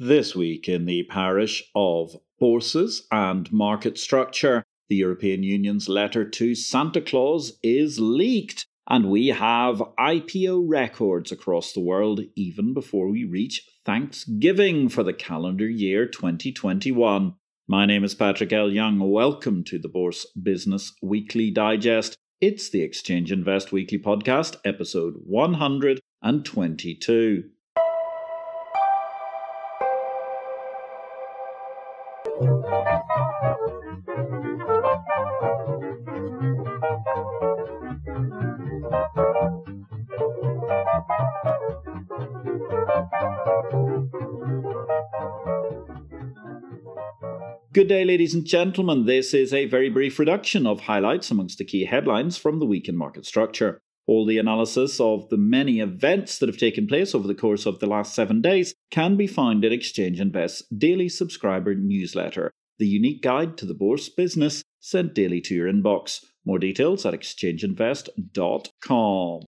This week in the parish of Bourses and Market Structure, the European Union's letter to Santa Claus is leaked, and we have IPO records across the world even before we reach Thanksgiving for the calendar year 2021. My name is Patrick L. Young. Welcome to the Bourse Business Weekly Digest. It's the Exchange Invest Weekly Podcast, episode 122. Good day, ladies and gentlemen. This is a very brief reduction of highlights amongst the key headlines from the week in market structure. All the analysis of the many events that have taken place over the course of the last seven days can be found in Exchange Invest's daily subscriber newsletter, the unique guide to the bourse business sent daily to your inbox. More details at exchangeinvest.com.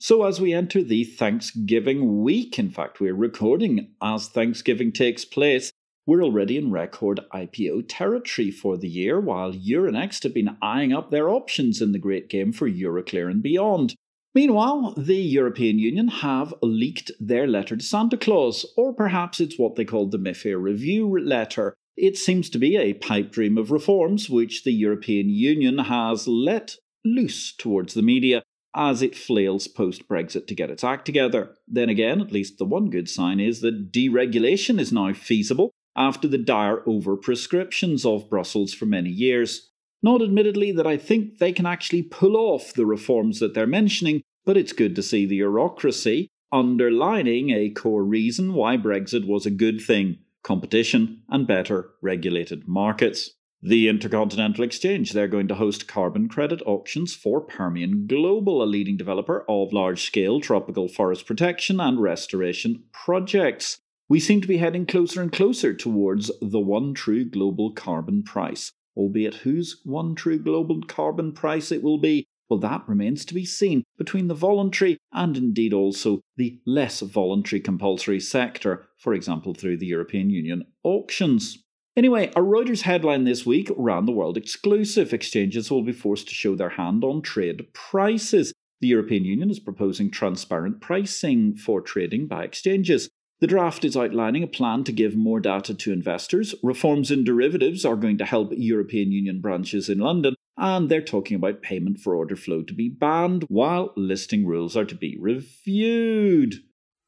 So, as we enter the Thanksgiving week, in fact, we're recording as Thanksgiving takes place, we're already in record IPO territory for the year, while Euronext have been eyeing up their options in the great game for Euroclear and beyond. Meanwhile, the European Union have leaked their letter to Santa Claus, or perhaps it's what they call the MIFIR review letter. It seems to be a pipe dream of reforms which the European Union has let loose towards the media as it flails post Brexit to get its act together. Then again, at least the one good sign is that deregulation is now feasible after the dire overprescriptions of Brussels for many years. Not admittedly that I think they can actually pull off the reforms that they're mentioning, but it's good to see the bureaucracy underlining a core reason why Brexit was a good thing competition and better regulated markets. The Intercontinental Exchange, they're going to host carbon credit auctions for Permian Global, a leading developer of large scale tropical forest protection and restoration projects we seem to be heading closer and closer towards the one true global carbon price. Albeit whose one true global carbon price it will be, well, that remains to be seen between the voluntary and indeed also the less voluntary compulsory sector, for example, through the European Union auctions. Anyway, a Reuters headline this week ran the world exclusive. Exchanges will be forced to show their hand on trade prices. The European Union is proposing transparent pricing for trading by exchanges. The draft is outlining a plan to give more data to investors. Reforms in derivatives are going to help European Union branches in London, and they're talking about payment for order flow to be banned, while listing rules are to be reviewed.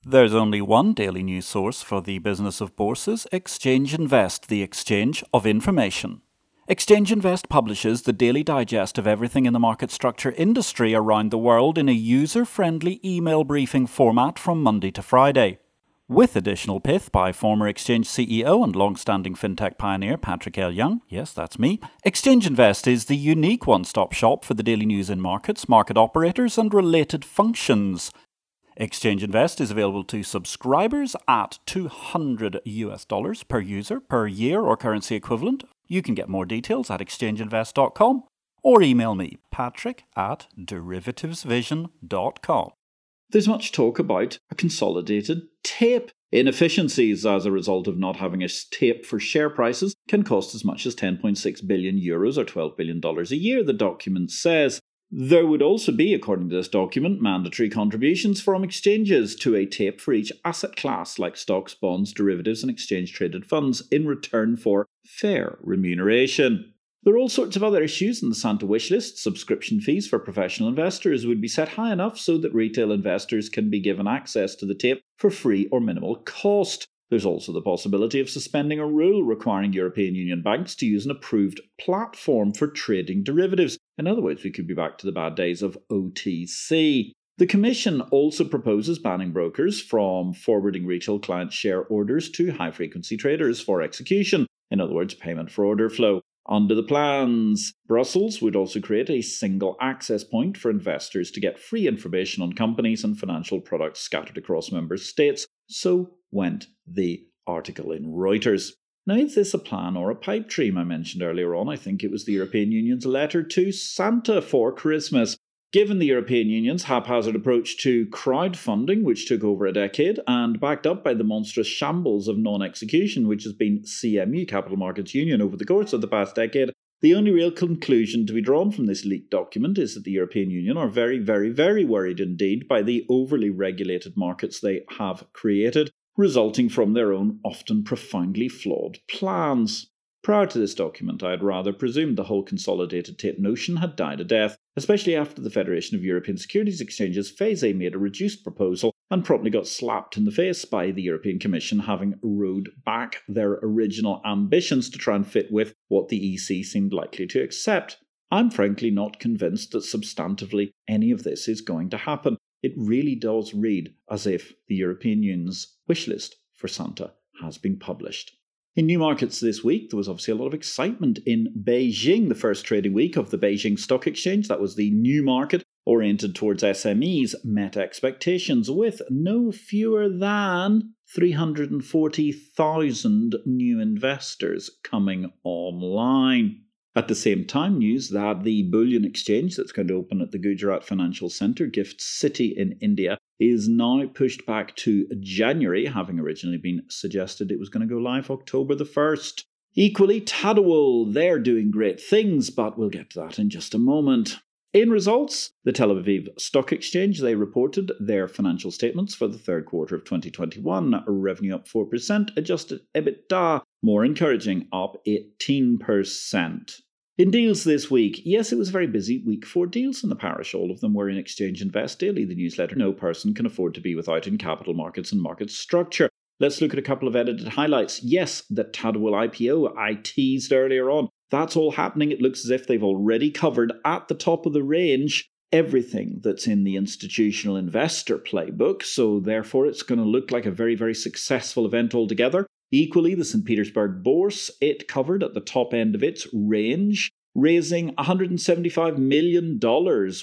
There's only one daily news source for the business of bourses Exchange Invest, the exchange of information. Exchange Invest publishes the daily digest of everything in the market structure industry around the world in a user friendly email briefing format from Monday to Friday. With additional pith by former Exchange CEO and long-standing fintech pioneer Patrick L. Young, yes, that's me, Exchange Invest is the unique one-stop shop for the daily news in markets, market operators, and related functions. Exchange Invest is available to subscribers at 200 US dollars per user per year or currency equivalent. You can get more details at exchangeinvest.com or email me, patrick at derivativesvision.com. There's much talk about a consolidated tape. Inefficiencies as a result of not having a tape for share prices can cost as much as 10.6 billion euros or $12 billion a year, the document says. There would also be, according to this document, mandatory contributions from exchanges to a tape for each asset class, like stocks, bonds, derivatives, and exchange traded funds, in return for fair remuneration. There are all sorts of other issues in the Santa wish list. Subscription fees for professional investors would be set high enough so that retail investors can be given access to the tape for free or minimal cost. There's also the possibility of suspending a rule requiring European Union banks to use an approved platform for trading derivatives. In other words, we could be back to the bad days of OTC. The Commission also proposes banning brokers from forwarding retail client share orders to high frequency traders for execution, in other words, payment for order flow. Under the plans, Brussels would also create a single access point for investors to get free information on companies and financial products scattered across member states. So went the article in Reuters. Now, is this a plan or a pipe dream I mentioned earlier on? I think it was the European Union's letter to Santa for Christmas. Given the European Union's haphazard approach to crowdfunding, which took over a decade, and backed up by the monstrous shambles of non execution, which has been CMU, Capital Markets Union, over the course of the past decade, the only real conclusion to be drawn from this leaked document is that the European Union are very, very, very worried indeed by the overly regulated markets they have created, resulting from their own often profoundly flawed plans. Prior to this document, I had rather presumed the whole consolidated tape notion had died a death, especially after the Federation of European Securities Exchanges FESE made a reduced proposal and promptly got slapped in the face by the European Commission having rowed back their original ambitions to try and fit with what the EC seemed likely to accept. I'm frankly not convinced that substantively any of this is going to happen. It really does read as if the European Union's wish list for Santa has been published. In new markets this week, there was obviously a lot of excitement in Beijing, the first trading week of the Beijing Stock Exchange. That was the new market oriented towards SMEs, met expectations with no fewer than 340,000 new investors coming online. At the same time, news that the bullion exchange that's going to open at the Gujarat Financial Centre, Gift City in India, is now pushed back to January, having originally been suggested it was going to go live October the 1st. Equally, Tadawul, they're doing great things, but we'll get to that in just a moment. In results, the Tel Aviv Stock Exchange, they reported their financial statements for the third quarter of 2021, revenue up 4%, adjusted EBITDA more encouraging, up 18%. In deals this week, yes, it was a very busy week for deals in the parish. All of them were in Exchange Invest Daily, the newsletter no person can afford to be without in capital markets and market structure. Let's look at a couple of edited highlights. Yes, the Tadawul IPO I teased earlier on. That's all happening. It looks as if they've already covered at the top of the range everything that's in the institutional investor playbook. So, therefore, it's going to look like a very, very successful event altogether. Equally, the St. Petersburg Bourse, it covered at the top end of its range, raising $175 million,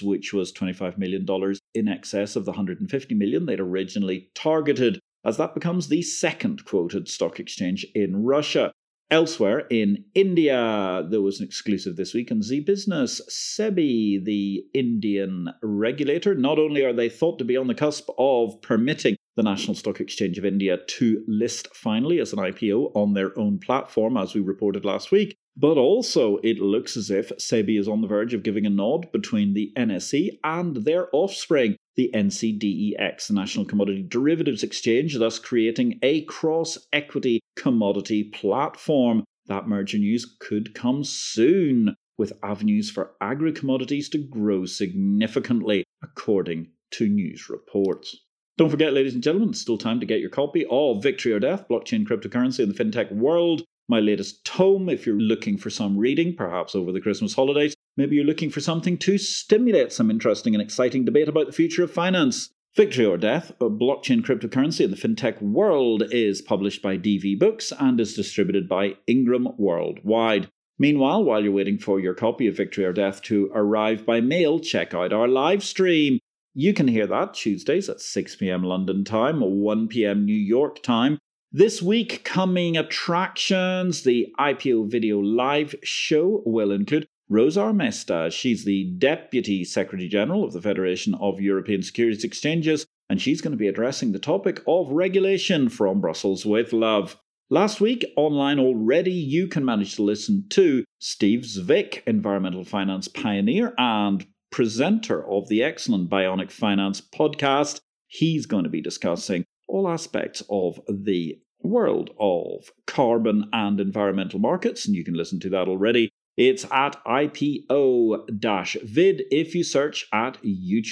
which was $25 million in excess of the 150 million they'd originally targeted, as that becomes the second quoted stock exchange in Russia. Elsewhere in India, there was an exclusive this week on Zee Business. SEBI, the Indian regulator, not only are they thought to be on the cusp of permitting the National Stock Exchange of India to list finally as an IPO on their own platform, as we reported last week. But also, it looks as if SEBI is on the verge of giving a nod between the NSE and their offspring, the NCDEX, the National Commodity Derivatives Exchange, thus creating a cross equity commodity platform. That merger news could come soon, with avenues for agri commodities to grow significantly, according to news reports. Don't forget, ladies and gentlemen, it's still time to get your copy of Victory or Death Blockchain Cryptocurrency in the FinTech World. My latest tome, if you're looking for some reading, perhaps over the Christmas holidays. Maybe you're looking for something to stimulate some interesting and exciting debate about the future of finance. Victory or Death, a blockchain cryptocurrency in the fintech world, is published by DV Books and is distributed by Ingram Worldwide. Meanwhile, while you're waiting for your copy of Victory or Death to arrive by mail, check out our live stream. You can hear that Tuesdays at 6 pm London time, or 1 pm New York time. This week, coming attractions, the IPO Video Live show will include Rosa Armesto. She's the Deputy Secretary General of the Federation of European Securities Exchanges, and she's going to be addressing the topic of regulation from Brussels with Love. Last week, online already, you can manage to listen to Steve Zwick, environmental finance pioneer and presenter of the excellent Bionic Finance podcast. He's going to be discussing all aspects of the world of carbon and environmental markets, and you can listen to that already. It's at IPO vid if you search at youtube.com.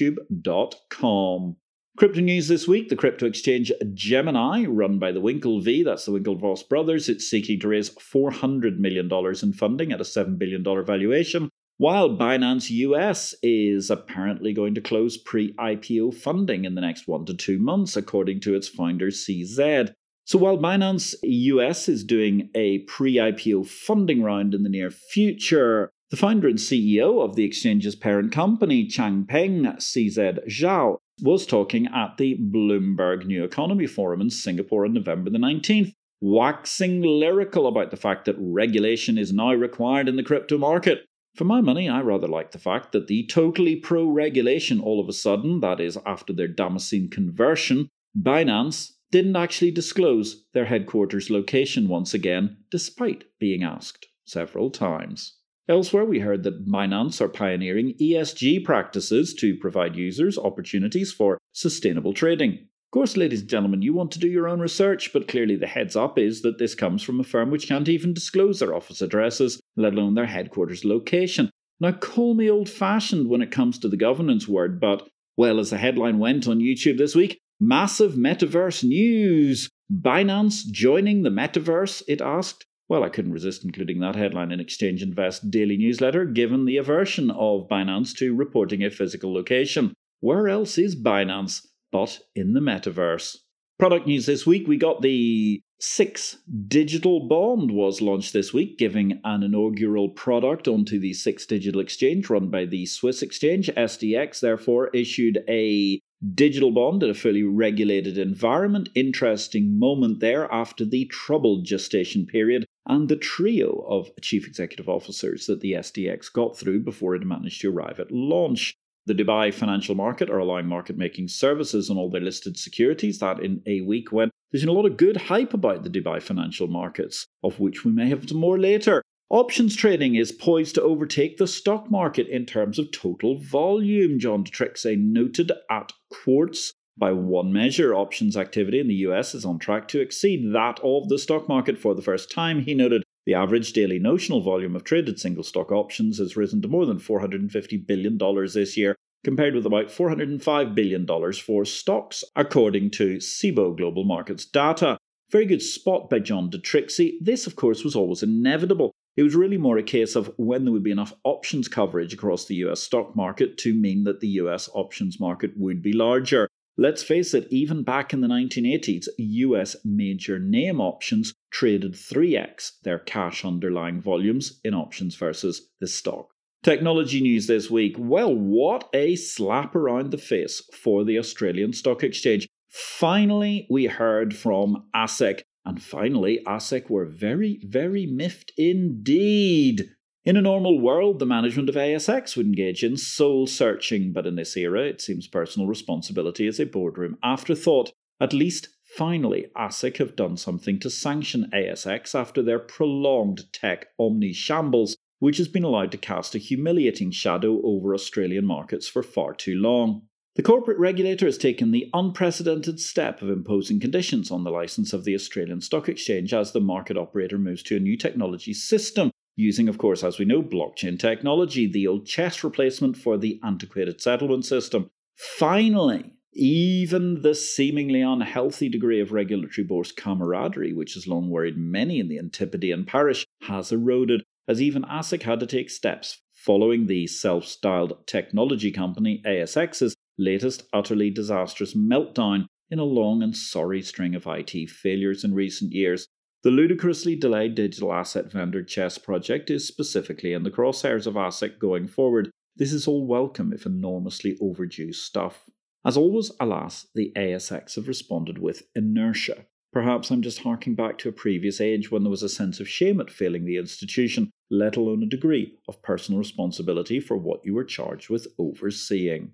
Crypto news this week the crypto exchange Gemini, run by the Winklevi, that's the Winklevoss brothers, it's seeking to raise $400 million in funding at a $7 billion valuation while Binance US is apparently going to close pre IPO funding in the next one to two months, according to its founder CZ. So while Binance US is doing a pre IPO funding round in the near future, the founder and CEO of the exchange's parent company, Changpeng CZ Zhao, was talking at the Bloomberg New Economy Forum in Singapore on November the 19th, waxing lyrical about the fact that regulation is now required in the crypto market. For my money, I rather like the fact that the totally pro regulation all of a sudden, that is, after their Damascene conversion, Binance didn't actually disclose their headquarters location once again, despite being asked several times. Elsewhere, we heard that Binance are pioneering ESG practices to provide users opportunities for sustainable trading Of course, ladies and gentlemen, you want to do your own research, but clearly the heads up is that this comes from a firm which can't even disclose their office addresses, let alone their headquarters location. Now, call me old fashioned when it comes to the governance word, but, well, as the headline went on YouTube this week, massive metaverse news. Binance joining the metaverse, it asked. Well, I couldn't resist including that headline in Exchange Invest daily newsletter, given the aversion of Binance to reporting a physical location. Where else is Binance? but in the metaverse. Product news this week we got the SIX digital bond was launched this week, giving an inaugural product onto the SIX digital exchange run by the Swiss exchange. SDX therefore issued a digital bond in a fully regulated environment. Interesting moment there after the troubled gestation period and the trio of chief executive officers that the SDX got through before it managed to arrive at launch. The Dubai financial market are allowing market making services on all their listed securities. That in a week when there's been a lot of good hype about the Dubai financial markets, of which we may have some more later. Options trading is poised to overtake the stock market in terms of total volume, John Detrixhe noted at Quartz. By one measure, options activity in the US is on track to exceed that of the stock market for the first time, he noted. The average daily notional volume of traded single stock options has risen to more than $450 billion this year, compared with about $405 billion for stocks, according to Cboe Global Markets data. Very good spot by John Detrixhe. This, of course, was always inevitable. It was really more a case of when there would be enough options coverage across the US stock market to mean that the US options market would be larger. Let's face it, even back in the 1980s, US major name options traded 3x their cash underlying volumes in options versus the stock. Technology news this week. Well, what a slap around the face for the Australian Stock Exchange. Finally, we heard from ASIC, and finally, ASIC were very, very miffed indeed. In a normal world, the management of ASX would engage in soul searching, but in this era, it seems personal responsibility is a boardroom afterthought. At least, finally, ASIC have done something to sanction ASX after their prolonged tech omni shambles, which has been allowed to cast a humiliating shadow over Australian markets for far too long. The corporate regulator has taken the unprecedented step of imposing conditions on the licence of the Australian Stock Exchange as the market operator moves to a new technology system using, of course, as we know, blockchain technology, the old CHESS replacement for the antiquated settlement system. Finally, even the seemingly unhealthy degree of regulatory bourse camaraderie, which has long worried many in the Antipodean parish, has eroded, as even ASIC had to take steps following the self styled technology company ASX's latest utterly disastrous meltdown in a long and sorry string of IT failures in recent years. The ludicrously delayed digital asset vendor CHESS project is specifically in the crosshairs of ASIC going forward. This is all welcome if enormously overdue stuff. As always, alas, the ASX have responded with inertia. Perhaps I'm just harking back to a previous age when there was a sense of shame at failing the institution, let alone a degree of personal responsibility for what you were charged with overseeing.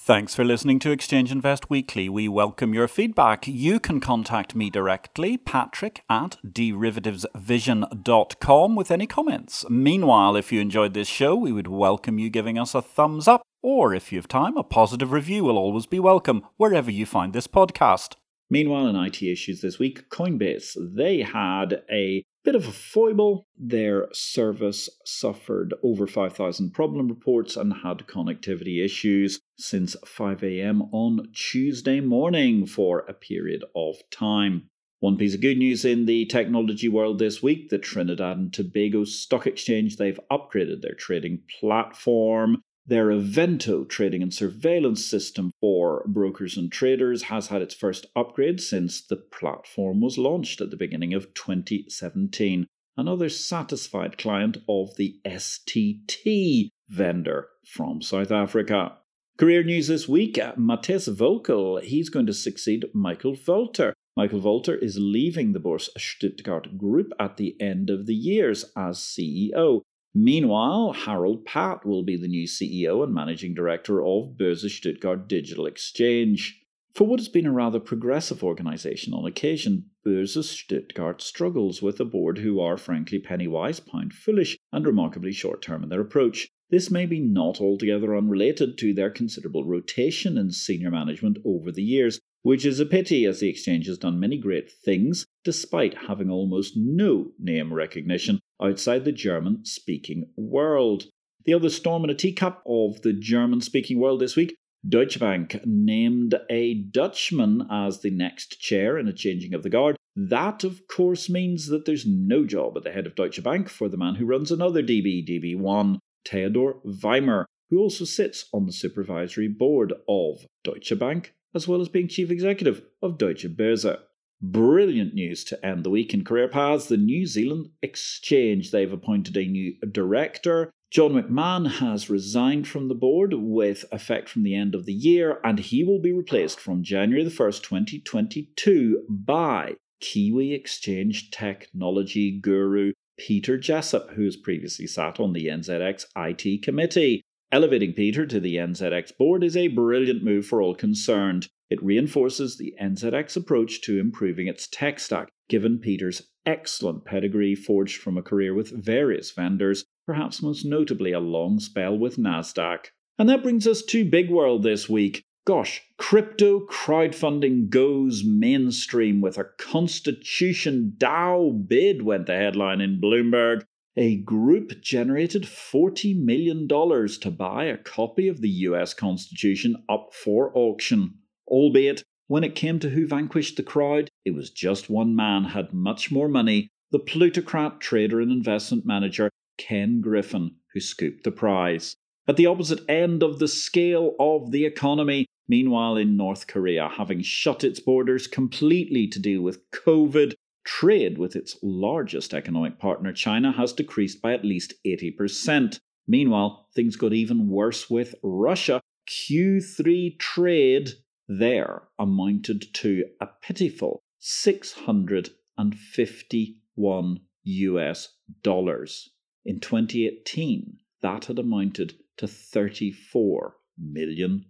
Thanks for listening to Exchange Invest Weekly. We welcome your feedback. You can contact me directly, patrick at derivativesvision.com, with any comments. Meanwhile, if you enjoyed this show, we would welcome you giving us a thumbs up, or if you have time, a positive review will always be welcome wherever you find this podcast. Meanwhile, in IT issues this week, Coinbase, they had a bit of a foible. Their service suffered over 5,000 problem reports and had connectivity issues since 5 a.m. on Tuesday morning for a period of time. One piece of good news in the technology world this week the Trinidad and Tobago Stock Exchange, they've upgraded their trading platform. Their Evento trading and surveillance system for brokers and traders has had its first upgrade since the platform was launched at the beginning of 2017. Another satisfied client of the STT vendor from South Africa. Career news this week uh, Matthias Völkel, he's going to succeed Michael Völter. Michael Völter is leaving the Börse Stuttgart Group at the end of the years as CEO. Meanwhile, Harold Patt will be the new CEO and managing director of Börse Stuttgart Digital Exchange. For what has been a rather progressive organisation on occasion, Börse Stuttgart struggles with a board who are frankly penny wise, pound foolish, and remarkably short term in their approach. This may be not altogether unrelated to their considerable rotation in senior management over the years, which is a pity as the exchange has done many great things despite having almost no name recognition outside the German speaking world. The other storm in a teacup of the German speaking world this week Deutsche Bank named a Dutchman as the next chair in a changing of the guard. That, of course, means that there's no job at the head of Deutsche Bank for the man who runs another DB, DB1, Theodor Weimer, who also sits on the supervisory board of Deutsche Bank, as well as being chief executive of Deutsche Börse. Brilliant news to end the week in career paths. The New Zealand Exchange, they've appointed a new director. John McMahon has resigned from the board with effect from the end of the year, and he will be replaced from January the 1st, 2022, by Kiwi exchange technology guru Peter Jessup, who has previously sat on the NZX IT committee. Elevating Peter to the NZX board is a brilliant move for all concerned. It reinforces the NZX approach to improving its tech stack, given Peter's excellent pedigree forged from a career with various vendors perhaps most notably a long spell with NASDAQ. And that brings us to Big World this week. Gosh, crypto crowdfunding goes mainstream with a Constitution DAO bid, went the headline in Bloomberg. A group generated $40 million to buy a copy of the US Constitution up for auction. Albeit, when it came to who vanquished the crowd, it was just one man had much more money the plutocrat trader and investment manager Ken Griffin, who scooped the prize. At the opposite end of the scale of the economy, meanwhile, in North Korea, having shut its borders completely to deal with COVID, trade with its largest economic partner, China, has decreased by at least 80%. Meanwhile, things got even worse with Russia. Q3 trade there amounted to a pitiful 651 US dollars. In 2018, that had amounted to $34 million.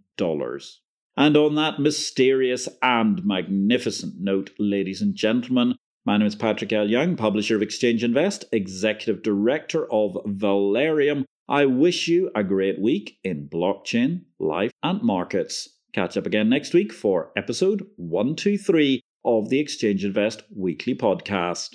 And on that mysterious and magnificent note, ladies and gentlemen, my name is Patrick L. Young, publisher of Exchange Invest, executive director of Valerium. I wish you a great week in blockchain, life, and markets. Catch up again next week for episode 123 of the Exchange Invest Weekly Podcast.